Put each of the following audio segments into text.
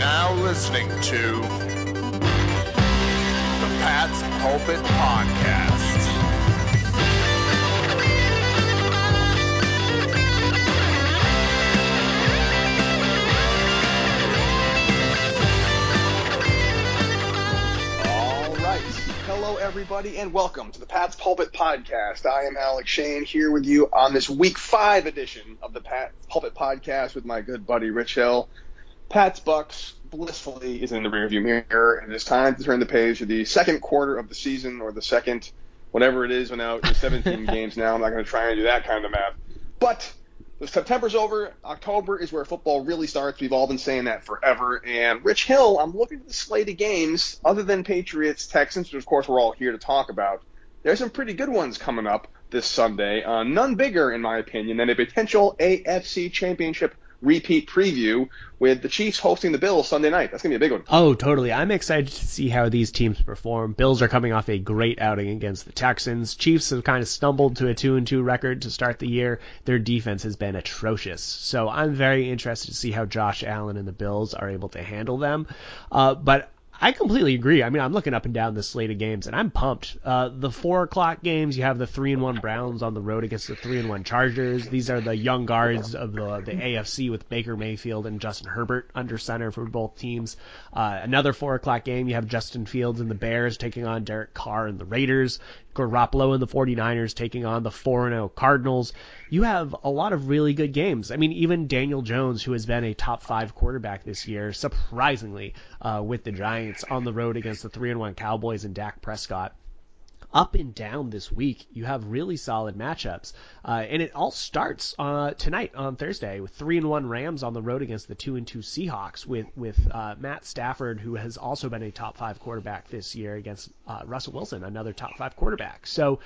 now listening to the Pat's Pulpit Podcast. All right. Hello, everybody, and welcome to the Pat's Pulpit Podcast. I am Alex Shane here with you on this week five edition of the Pat's Pulpit Podcast with my good buddy Rich Hill. Pat's Bucks blissfully is in the rearview mirror, and it's time to turn the page to the second quarter of the season or the second, whatever it is, when now there's 17 games now. I'm not going to try and do that kind of math. But September's over. October is where football really starts. We've all been saying that forever. And Rich Hill, I'm looking at the slate of games, other than Patriots, Texans, which of course we're all here to talk about. There's some pretty good ones coming up this Sunday. Uh, none bigger, in my opinion, than a potential AFC Championship repeat preview with the Chiefs hosting the Bills Sunday night. That's gonna be a big one. Oh, totally. I'm excited to see how these teams perform. Bills are coming off a great outing against the Texans. Chiefs have kind of stumbled to a 2 and 2 record to start the year. Their defense has been atrocious. So I'm very interested to see how Josh Allen and the Bills are able to handle them. Uh, but I completely agree. I mean, I'm looking up and down the slate of games, and I'm pumped. Uh, the four o'clock games, you have the three and one Browns on the road against the three and one Chargers. These are the young guards of the the AFC with Baker Mayfield and Justin Herbert under center for both teams. Uh, another four o'clock game, you have Justin Fields and the Bears taking on Derek Carr and the Raiders. Garoppolo and the 49ers taking on the 4-0 Cardinals. You have a lot of really good games. I mean, even Daniel Jones, who has been a top five quarterback this year, surprisingly, uh, with the Giants on the road against the 3-1 Cowboys and Dak Prescott up and down this week, you have really solid matchups, uh, and it all starts uh, tonight on Thursday with three and one Rams on the road against the two and two Seahawks with with uh, Matt Stafford, who has also been a top five quarterback this year, against uh, Russell Wilson, another top five quarterback. So.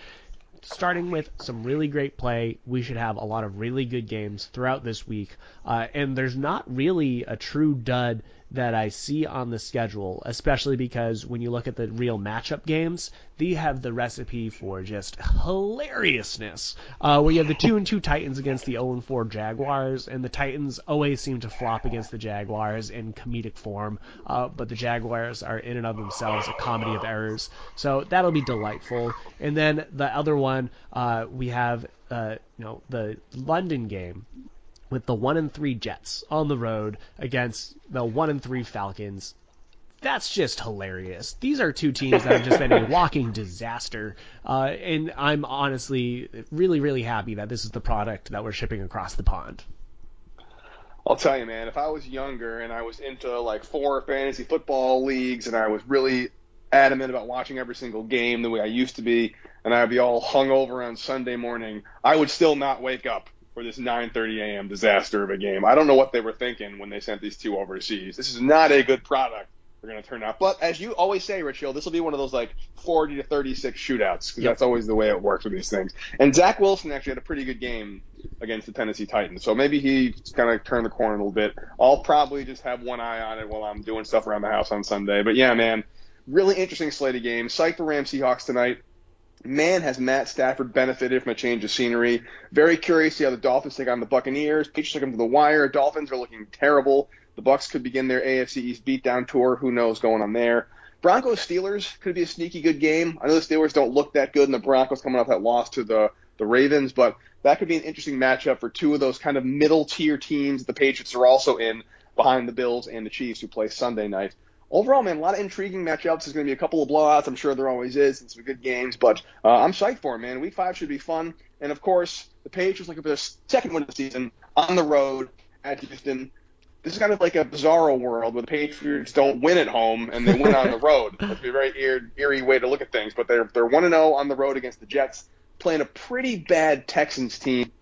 Starting with some really great play, we should have a lot of really good games throughout this week. Uh, and there's not really a true dud that I see on the schedule, especially because when you look at the real matchup games, they have the recipe for just hilariousness. Uh, where you have the two and two Titans against the 0 and 4 Jaguars, and the Titans always seem to flop against the Jaguars in comedic form, uh, but the Jaguars are in and of themselves a comedy of errors. So that'll be delightful. And then the other one, uh, we have uh, you know the London game with the one and three Jets on the road against the one and three Falcons. That's just hilarious. These are two teams that have just been a walking disaster, uh, and I'm honestly really, really happy that this is the product that we're shipping across the pond. I'll tell you, man, if I was younger and I was into like four fantasy football leagues and I was really adamant about watching every single game the way I used to be, and I'd be all hungover on Sunday morning, I would still not wake up for this 9:30 a.m. disaster of a game. I don't know what they were thinking when they sent these two overseas. This is not a good product. They're going to turn out. But as you always say, Rich Hill, this will be one of those like 40 to 36 shootouts because yep. that's always the way it works with these things. And Zach Wilson actually had a pretty good game against the Tennessee Titans, so maybe he kind of turned the corner a little bit. I'll probably just have one eye on it while I'm doing stuff around the house on Sunday. But yeah, man, really interesting slate of games. Psych for Rams Seahawks tonight. Man, has Matt Stafford benefited from a change of scenery. Very curious to see how the Dolphins take on the Buccaneers. Patriots took them to the wire. Dolphins are looking terrible. The Bucks could begin their AFC East beatdown tour. Who knows going on there? Broncos Steelers could be a sneaky good game. I know the Steelers don't look that good, and the Broncos coming off that loss to the the Ravens, but that could be an interesting matchup for two of those kind of middle tier teams the Patriots are also in behind the Bills and the Chiefs who play Sunday night overall, man, a lot of intriguing matchups. There's going to be a couple of blowouts. I'm sure there always is, and some good games. But uh, I'm psyched for it, man. Week five should be fun. And of course, the Patriots looking for their second win of the season on the road at Houston. This is kind of like a bizarro world where the Patriots don't win at home and they win on the road. It's a very eerie, eerie way to look at things. But they're they're one and zero on the road against the Jets, playing a pretty bad Texans team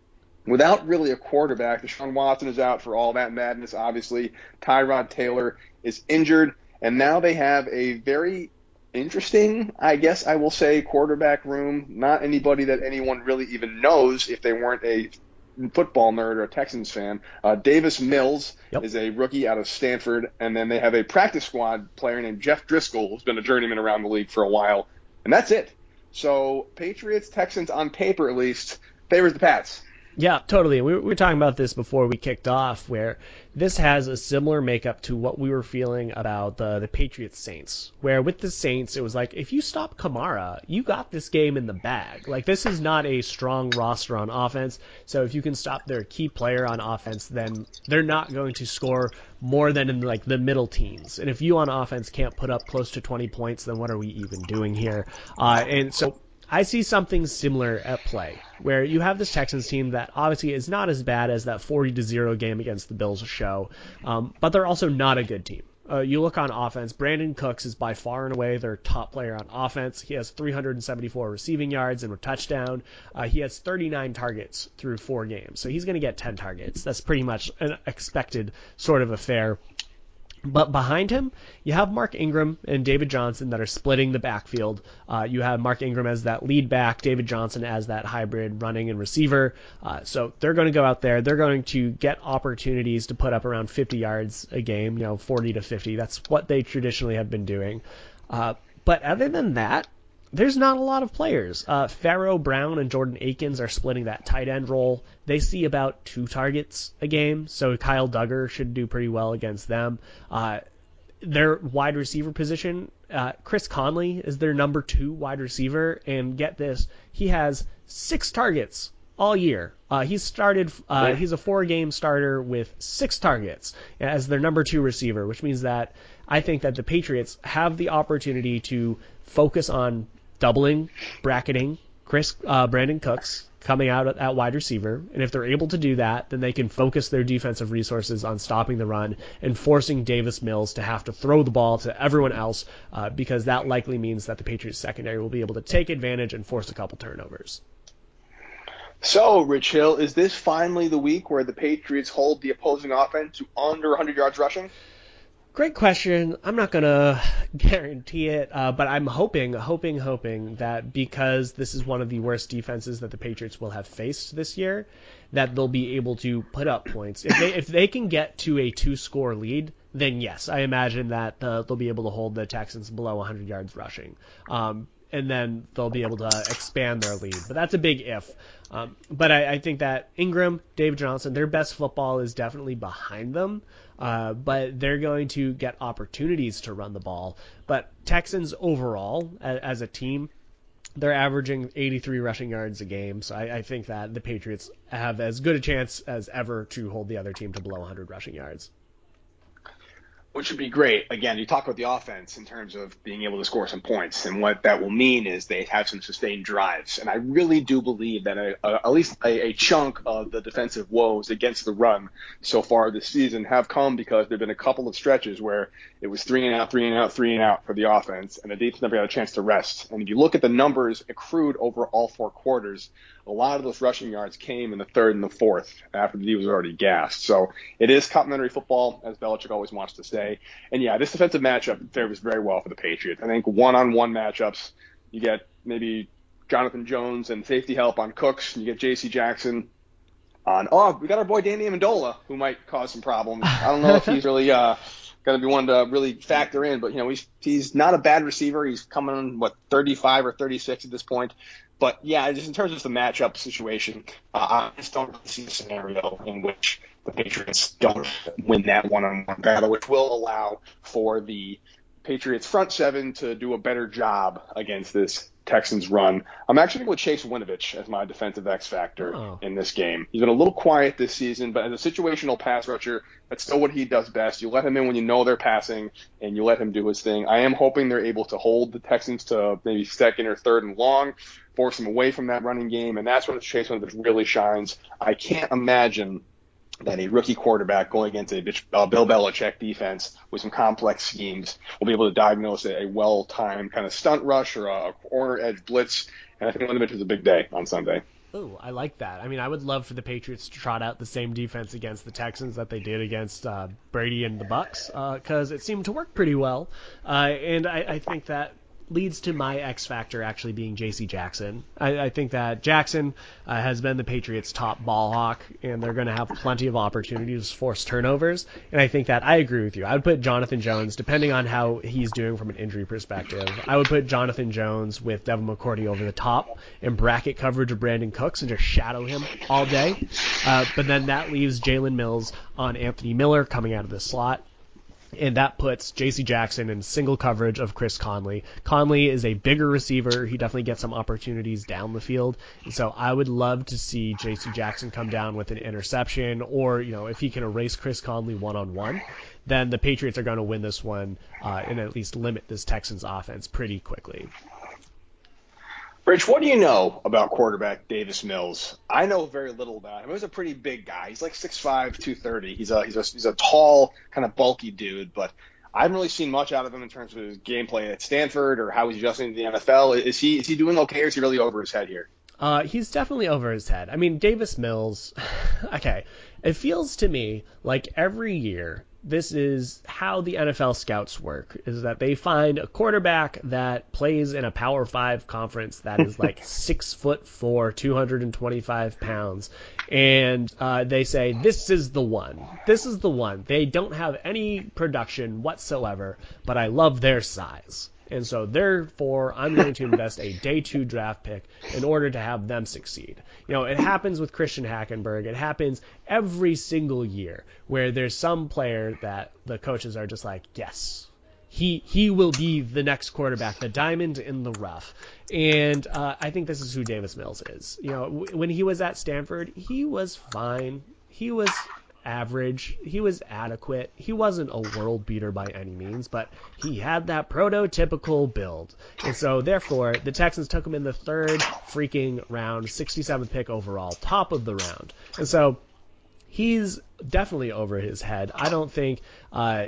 without really a quarterback. Deshaun Watson is out for all that madness. Obviously, Tyrod Taylor is injured. And now they have a very interesting, I guess I will say, quarterback room. Not anybody that anyone really even knows if they weren't a football nerd or a Texans fan. Uh, Davis Mills yep. is a rookie out of Stanford, and then they have a practice squad player named Jeff Driscoll, who's been a journeyman around the league for a while, and that's it. So Patriots, Texans on paper at least favors the Pats. Yeah, totally. We were talking about this before we kicked off, where this has a similar makeup to what we were feeling about the the Patriots Saints, where with the Saints it was like if you stop Kamara, you got this game in the bag. Like this is not a strong roster on offense, so if you can stop their key player on offense, then they're not going to score more than in like the middle teens. And if you on offense can't put up close to 20 points, then what are we even doing here? Uh, and so I see something similar at play, where you have this Texans team that obviously is not as bad as that 40 to zero game against the Bills show, um, but they're also not a good team. Uh, you look on offense, Brandin Cooks is by far and away their top player on offense. He has 374 receiving yards and a touchdown. Uh, he has 39 targets through four games, so he's going to get 10 targets. That's pretty much an expected sort of affair. But behind him, you have Mark Ingram and David Johnson that are splitting the backfield. Uh, you have Mark Ingram as that lead back, David Johnson as that hybrid running and receiver. Uh, so they're going to go out there. They're going to get opportunities to put up around 50 yards a game, you know, 40 to 50. That's what they traditionally have been doing. Uh, but other than that, there's not a lot of players. Uh, Pharaoh Brown and Jordan Akins are splitting that tight end role. They see about two targets a game, so Kyle Dugger should do pretty well against them. Uh, their wide receiver position, uh, Chris Conley is their number two wide receiver, and get this, he has six targets all year. Uh, he's started. Uh, he's a four-game starter with six targets as their number two receiver, which means that I think that the Patriots have the opportunity to focus on doubling, bracketing Chris uh, Brandin Cooks coming out at, at wide receiver, and if they're able to do that, then they can focus their defensive resources on stopping the run and forcing Davis Mills to have to throw the ball to everyone else, uh, because that likely means that the Patriots secondary will be able to take advantage and force a couple turnovers. So, Rich Hill, is this finally the week where the Patriots hold the opposing offense to under 100 yards rushing? Great question. I'm not gonna guarantee it, uh, but I'm hoping, hoping, hoping that because this is one of the worst defenses that the Patriots will have faced this year, that they'll be able to put up points. If they if they can get to a two score lead, then yes, I imagine that uh, they'll be able to hold the Texans below 100 yards rushing. Um, and then they'll be able to expand their lead. But that's a big if. Um, but I, I, think that Ingram, David Johnson, their best football is definitely behind them. Uh, but they're going to get opportunities to run the ball. But Texans overall, as, as a team, they're averaging 83 rushing yards a game. So I, I think that the Patriots have as good a chance as ever to hold the other team to below 100 rushing yards which would be great. Again, you talk about the offense in terms of being able to score some points, and what that will mean is they have some sustained drives. And I really do believe that a, a, at least a, a, chunk of the defensive woes against the run so far this season have come because there've been a couple of stretches where it was three and out, three and out, three and out for the offense, and the defense never got a chance to rest. And if you look at the numbers accrued over all four quarters, a lot of those rushing yards came in the third and the fourth after the D was already gassed. So it is complementary football, as Belichick always wants to say. And yeah, this defensive matchup favors very well for the Patriots. I think one-on-one matchups, you get maybe Jonathan Jones and safety help on Cooks, and you get J.C. Jackson on. Oh, we got our boy Danny Amendola, who might cause some problems. I don't know if he's really uh, going to be one to really factor in, but you know he's he's not a bad receiver. He's coming on what 35 or 36 at this point. But yeah, just in terms of the matchup situation, uh, I just don't see a scenario in which the Patriots don't win that one-on-one battle, which will allow for the Patriots front seven to do a better job against this Texans run. I'm actually going to Chase Winovich as my defensive X factor oh. in this game. He's been a little quiet this season, but as a situational pass rusher, that's still what he does best. You let him in when you know they're passing, and you let him do his thing. I am hoping they're able to hold the Texans to maybe second or third and long, force him away from that running game, and that's when Chase Winovich really shines. I can't imagine that a rookie quarterback going against a uh, Bill Belichick defense with some complex schemes will be able to diagnose a, well-timed kind of stunt rush or a corner edge blitz. And I think Winovich is a big day on Sunday. Oh, I like that. I mean, I would love for the Patriots to trot out the same defense against the Texans that they did against uh, Brady and the Bucks, because uh, it seemed to work pretty well. Uh, and I, I think that leads to my X factor actually being J.C. Jackson. I, I think that Jackson uh, has been the Patriots' top ball hawk, and they're going to have plenty of opportunities to force turnovers. And I think that I agree with you. I would put Jonathan Jones, depending on how he's doing from an injury perspective, I would put Jonathan Jones with Devin McCourty over the top and bracket coverage of Brandin Cooks and just shadow him all day. Uh, but then that leaves Jalen Mills on Anthony Miller coming out of the slot and that puts J.C. Jackson in single coverage of Chris Conley. Conley is a bigger receiver. He definitely gets some opportunities down the field. And so I would love to see J.C. Jackson come down with an interception, or you know, if he can erase Chris Conley one on one, then the Patriots are going to win this one uh, and at least limit this Texans offense pretty quickly. Rich, what do you know about quarterback Davis Mills? I know very little about him. He's a pretty big guy. He's like 6'5", 230. He's a he's a he's a tall, kind of bulky dude, but I haven't really seen much out of him in terms of his gameplay at Stanford or how he's adjusting to the NFL. Is he is he doing okay or is he really over his head here? Uh, he's definitely over his head. I mean, Davis Mills, okay. It feels to me like every year this is how the NFL scouts work is that they find a quarterback that plays in a power five conference that is like six foot four, 225 pounds. And uh, they say, this is the one. This is the one. They don't have any production whatsoever, but I love their size. And so, therefore, I'm going to invest a day two draft pick in order to have them succeed. You know, it happens with Christian Hackenberg. It happens every single year where there's some player that the coaches are just like, yes, he he will be the next quarterback, the diamond in the rough. And uh, I think this is who Davis Mills is. You know, w- when he was at Stanford, he was fine. He was average. He was adequate. He wasn't a world beater by any means, but he had that prototypical build. And so, therefore, the Texans took him in the third freaking round, 67th pick overall, top of the round. And so, he's definitely over his head. I don't think uh,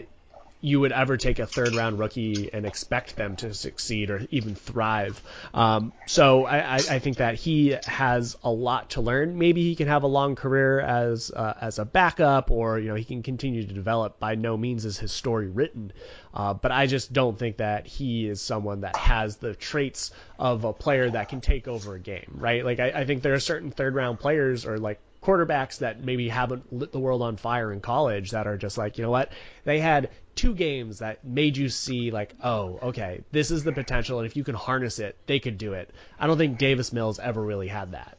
you would ever take a third round rookie and expect them to succeed or even thrive. Um, so I, I, think that he has a lot to learn. Maybe he can have a long career as uh, as a backup, or you know he can continue to develop. By no means is his story written, uh, but I just don't think that he is someone that has the traits of a player that can take over a game, right? Like I, I think there are certain third round players or like quarterbacks that maybe haven't lit the world on fire in college that are just like, you know what? They had two games that made you see like, oh, okay, this is the potential, and if you can harness it, they could do it. I don't think Davis Mills ever really had that.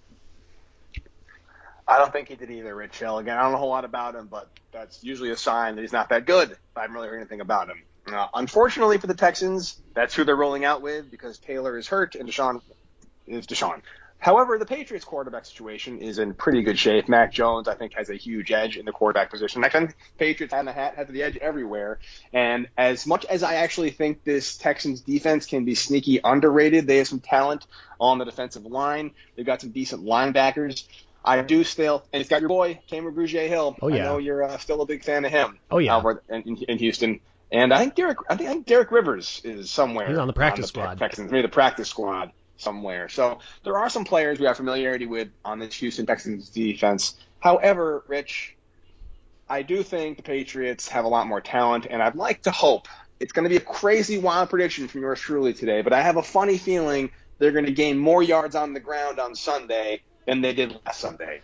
I don't think he did either, Rich Hill. Again, I don't know a whole lot about him, but that's usually a sign that he's not that good. I haven't really heard anything about him. Uh, unfortunately for the Texans, that's who they're rolling out with because Taylor is hurt and Deshaun is Deshaun. However, the Patriots quarterback situation is in pretty good shape. Mac Jones, I think, has a huge edge in the quarterback position. I think Patriots have the hat have the edge everywhere. And as much as I actually think this Texans defense can be sneaky underrated, they have some talent on the defensive line. They've got some decent linebackers. I do still, and it's got your boy Cameron Grugier Hill. Oh yeah, I know you're uh, still a big fan of him. Oh yeah, over in, in Houston. And I think Derek, I think, I think Derek Rivers is somewhere. He's on the practice on the squad. Texans, maybe the practice squad somewhere. So there are some players we have familiarity with on this Houston Texans defense. However, Rich, I do think the Patriots have a lot more talent, and I'd like to hope it's going to be a crazy wild prediction from yours truly today, but I have a funny feeling they're going to gain more yards on the ground on Sunday than they did last Sunday.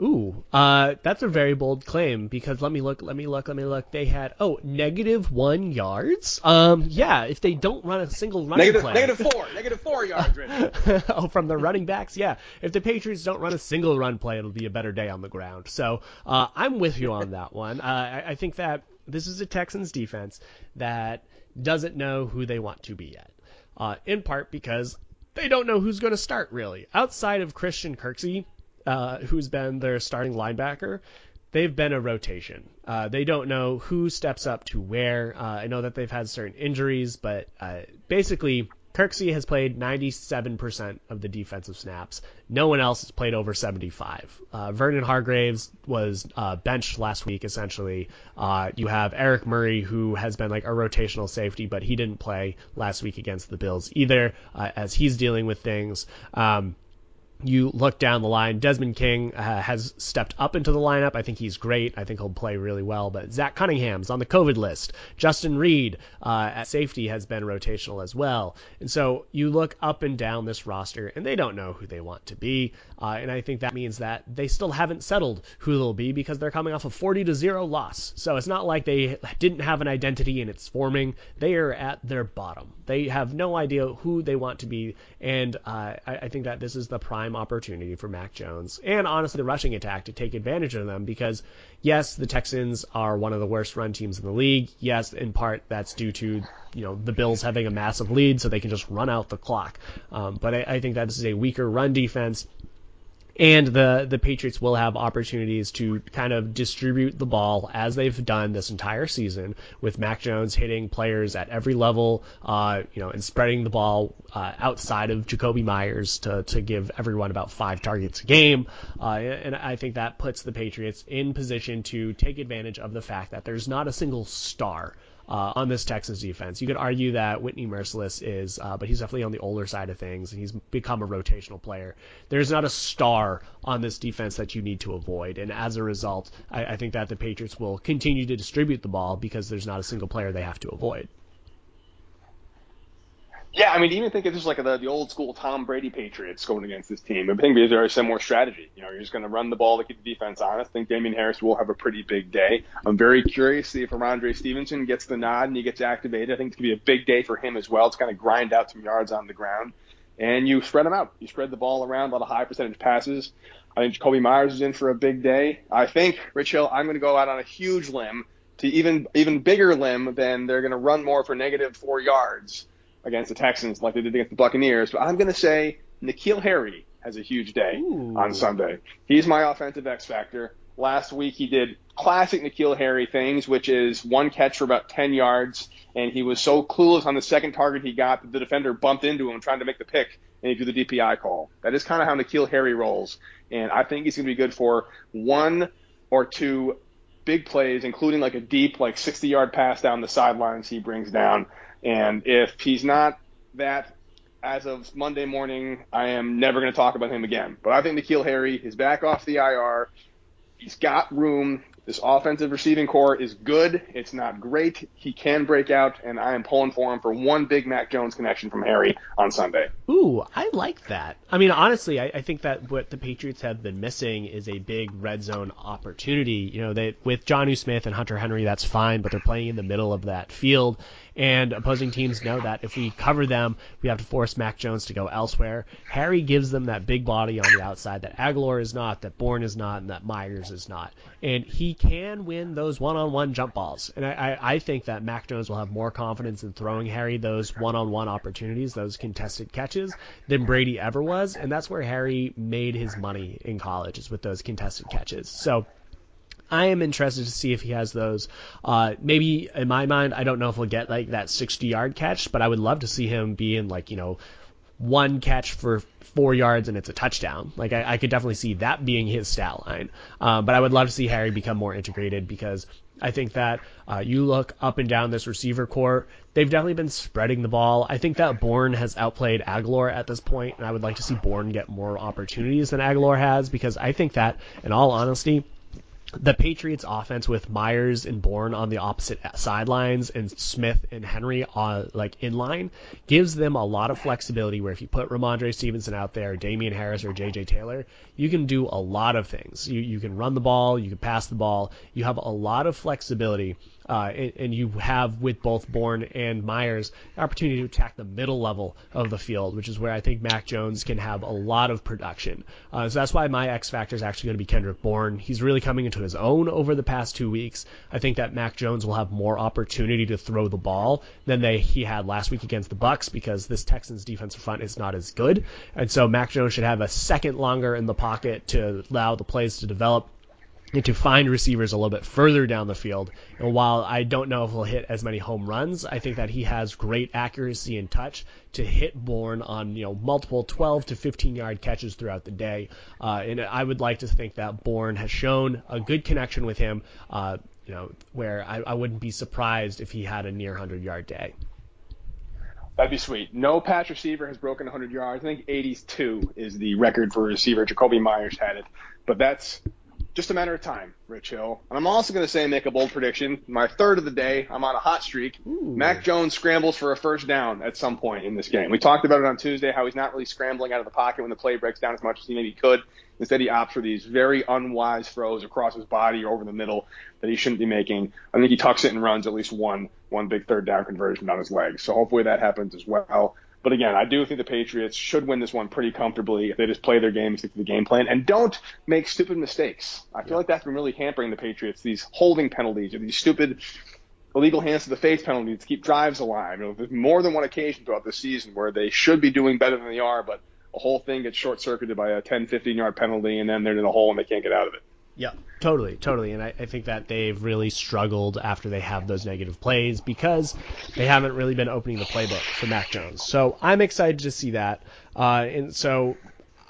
Ooh, uh, that's a very bold claim because let me look, let me look, let me look. They had oh negative one yards. Um, yeah, if they don't run a single running negative, play, negative four, negative four yards. oh, from the running backs, yeah. If the Patriots don't run a single run play, it'll be a better day on the ground. So uh, I'm with you on that one. Uh, I, I think that this is a Texans defense that doesn't know who they want to be yet. Uh, in part because they don't know who's going to start really. Outside of Christian Kirksey, uh, who's been their starting linebacker, they've been a rotation. Uh, they don't know who steps up to where. Uh, I know that they've had certain injuries, but uh, basically, Kirksey has played 97% of the defensive snaps. No one else has played over 75. Uh, Vernon Hargreaves was uh, benched last week, essentially. Uh, you have Eric Murray, who has been like a rotational safety, but he didn't play last week against the Bills either, uh, as he's dealing with things. Um, you look down the line, Desmond King uh, has stepped up into the lineup. I think he's great. I think he'll play really well. But Zach Cunningham's on the COVID list. Justin Reid uh, at safety has been rotational as well. And so you look up and down this roster, and they don't know who they want to be. Uh, and I think that means that they still haven't settled who they'll be because they're coming off a 40 to zero loss. So it's not like they didn't have an identity and it's forming. They are at their bottom. They have no idea who they want to be, and uh, I, I think that this is the prime opportunity for Mac Jones and honestly the rushing attack to take advantage of them because yes, the Texans are one of the worst run teams in the league. Yes, in part that's due to you know the Bills having a massive lead, so they can just run out the clock. Um, but I, I think that this is a weaker run defense and the the Patriots will have opportunities to kind of distribute the ball as they've done this entire season with Mac Jones hitting players at every level, uh, you know, and spreading the ball uh, outside of Jakobi Meyers to to give everyone about five targets a game, uh, and I think that puts the Patriots in position to take advantage of the fact that there's not a single star uh, on this Texas defense. You could argue that Whitney Mercilus is, uh, but he's definitely on the older side of things, and he's become a rotational player. There's not a star on this defense that you need to avoid, and as a result, I, I think that the Patriots will continue to distribute the ball because there's not a single player they have to avoid. Yeah, I mean, even think of just like the, the old school Tom Brady Patriots going against this team. I think it's a very similar strategy. You know, you're just going to run the ball to keep the defense honest. I think Damien Harris will have a pretty big day. I'm very curious to see if Rhamondre Stevenson gets the nod and he gets activated. I think it's going to be a big day for him as well. It's going to grind out some yards on the ground. And you spread them out. You spread the ball around, a lot of high percentage passes. I think Jakobi Meyers is in for a big day. I think, Rich Hill, I'm going to go out on a huge limb to even even bigger limb than they're going to run more for negative four yards against the Texans like they did against the Buccaneers. But I'm going to say N'Keal Harry has a huge day Ooh. on Sunday. He's my offensive X factor. Last week he did classic N'Keal Harry things, which is one catch for about 10 yards, and he was so clueless on the second target he got that the defender bumped into him trying to make the pick, and he threw the DPI call. That is kind of how N'Keal Harry rolls, and I think he's going to be good for one or two big plays, including like a deep, like 60 yard pass down the sidelines he brings down. And if he's not that as of Monday morning, I am never going to talk about him again. But I think N'Keal Harry is back off the IR. He's got room. This offensive receiving corps is good. It's not great. He can break out, and I am pulling for him for one big Mac Jones connection from Harry on Sunday. Ooh, I like that. I mean, honestly, I, I think that what the Patriots have been missing is a big red zone opportunity. You know, they with Jonnu Smith and Hunter Henry, that's fine, but they're playing in the middle of that field, and opposing teams know that if we cover them, we have to force Mac Jones to go elsewhere. Harry gives them that big body on the outside that Agholor is not, that Bourne is not, and that Meyers is not. And he can win those one-on-one jump balls. And I, I, I think that Mac Jones will have more confidence in throwing Harry those one-on-one opportunities, those contested catches, than Brady ever was. And that's where Harry made his money in college, is with those contested catches. So I am interested to see if he has those. Uh, maybe in my mind, I don't know if he'll get like that 60 yard catch, but I would love to see him be in like, you know, one catch for four yards and it's a touchdown. Like I, I could definitely see that being his stat line. Um, but I would love to see Harry become more integrated because I think that uh, you look up and down this receiver corps, they've definitely been spreading the ball. I think that Bourne has outplayed Agholor at this point, and I would like to see Bourne get more opportunities than Agholor has because I think that, in all honesty, the Patriots offense with Meyers and Bourne on the opposite sidelines and Smith and Henry on like in line gives them a lot of flexibility where if you put Rhamondre Stevenson out there, Damien Harris or JJ Taylor, you can do a lot of things. You you can run the ball, you can pass the ball, you have a lot of flexibility uh, and, and, you have with both Bourne and Meyers opportunity to attack the middle level of the field, which is where I think Mac Jones can have a lot of production. Uh, so that's why my X factor is actually going to be Kendrick Bourne. He's really coming into his own over the past two weeks. I think that Mac Jones will have more opportunity to throw the ball than they he had last week against the Bucks because this Texans defensive front is not as good, and so Mac Jones should have a second longer in the pocket to allow the plays to develop and to find receivers a little bit further down the field. And while I don't know if he'll hit as many home runs, I think that he has great accuracy and touch to hit Bourne on you know multiple 12 to 15 yard catches throughout the day. Uh, and I would like to think that Bourne has shown a good connection with him. Uh, you know, where I, I wouldn't be surprised if he had a near 100 yard day. That'd be sweet. No patch receiver has broken 100 yards. I think 82 is the record for a receiver. Jakobi Meyers had it, but that's just a matter of time, Rich Hill. And I'm also going to say make a bold prediction. My third of the day. I'm on a hot streak. Ooh. Mac Jones scrambles for a first down at some point in this game. We talked about it on Tuesday how he's not really scrambling out of the pocket when the play breaks down as much as he maybe could. Instead, he opts for these very unwise throws across his body or over the middle that he shouldn't be making. I think he tucks it and runs at least one one big third down conversion on his legs. So hopefully that happens as well. But again, I do think the Patriots should win this one pretty comfortably if they just play their game, stick to the game plan, and don't make stupid mistakes. I feel like that's been really hampering the Patriots. These holding penalties or these stupid illegal hands to the face penalties to keep drives alive. You know, there's more than one occasion throughout the season where they should be doing better than they are, but a whole thing gets short circuited by a 10, 15 yard penalty, and then they're in a hole and they can't get out of it. Yeah, totally, totally. And I, I think that they've really struggled after they have those negative plays because they haven't really been opening the playbook for Mac Jones. So I'm excited to see that. Uh, and so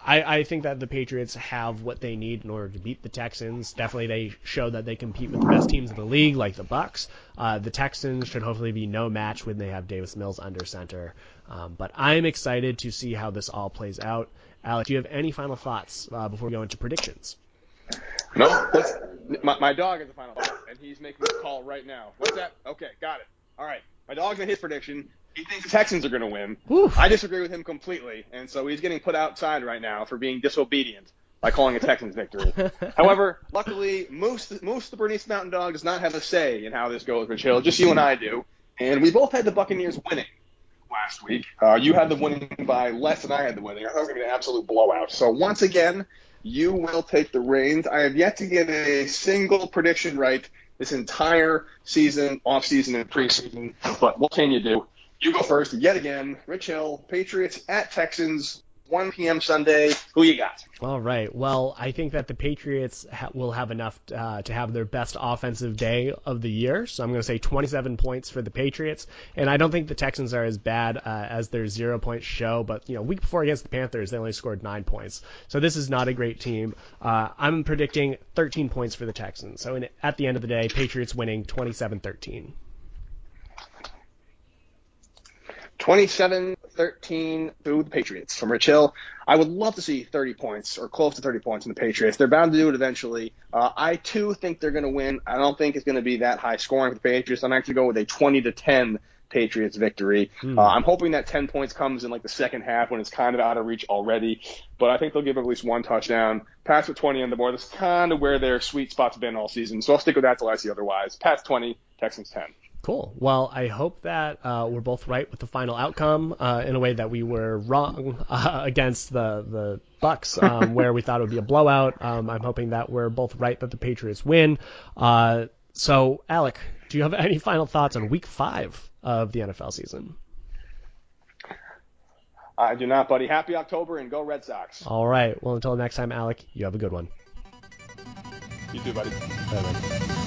I, I think that the Patriots have what they need in order to beat the Texans. Definitely, they show that they compete with the best teams in the league, like the Bucks. Uh, the Texans should hopefully be no match when they have Davis Mills under center. Um, but I'm excited to see how this all plays out. Alex, do you have any final thoughts uh, before we go into predictions? No, let's, my, my dog is the final thought, and he's making a call right now. What's that? Okay, got it. All right, my dog's in his prediction. He thinks the Texans are going to win. Oof. I disagree with him completely, and so he's getting put outside right now for being disobedient by calling a Texans victory. However, luckily, Moose, Moose the Bernese Mountain Dog does not have a say in how this goes, Rich Hill. Just you and I do, and we both had the Buccaneers winning last week. Uh, you had the winning by less than I had the winning. I thought it was going to be an absolute blowout. So once again, you will take the reins. I have yet to get a single prediction right this entire season, off season, and preseason. But what can you do? You go first yet again. Rich Hill, Patriots at Texans, 1 p.m. Sunday. Who you got? All right. Well, I think that the Patriots ha- will have enough uh, to have their best offensive day of the year. So I'm going to say 27 points for the Patriots. And I don't think the Texans are as bad uh, as their zero point show. But you know, week before against the Panthers, they only scored nine points. So this is not a great team. Uh, I'm predicting 13 points for the Texans. So in, at the end of the day, Patriots winning 27-13. 27-13 to the Patriots from Rich Hill. I would love to see 30 points or close to 30 points in the Patriots. They're bound to do it eventually. Uh, I too think they're going to win. I don't think it's going to be that high scoring for the Patriots. I'm actually going with a 20 to 10 Patriots victory. Hmm. Uh, I'm hoping that 10 points comes in like the second half when it's kind of out of reach already. But I think they'll give at least one touchdown. Pats with 20 on the board. That's kind of where their sweet spot's been all season. So I'll stick with that till I see otherwise. Pats 20, Texans 10. Cool. Well, I hope that uh, we're both right with the final outcome uh, in a way that we were wrong uh, against the the Bucks, um, where we thought it would be a blowout. Um, I'm hoping that we're both right that the Patriots win. Uh, so, Alec, do you have any final thoughts on Week Five of the NFL season? I do not, buddy. Happy October and go Red Sox. All right. Well, until next time, Alec, you have a good one. You too, buddy. Bye-bye.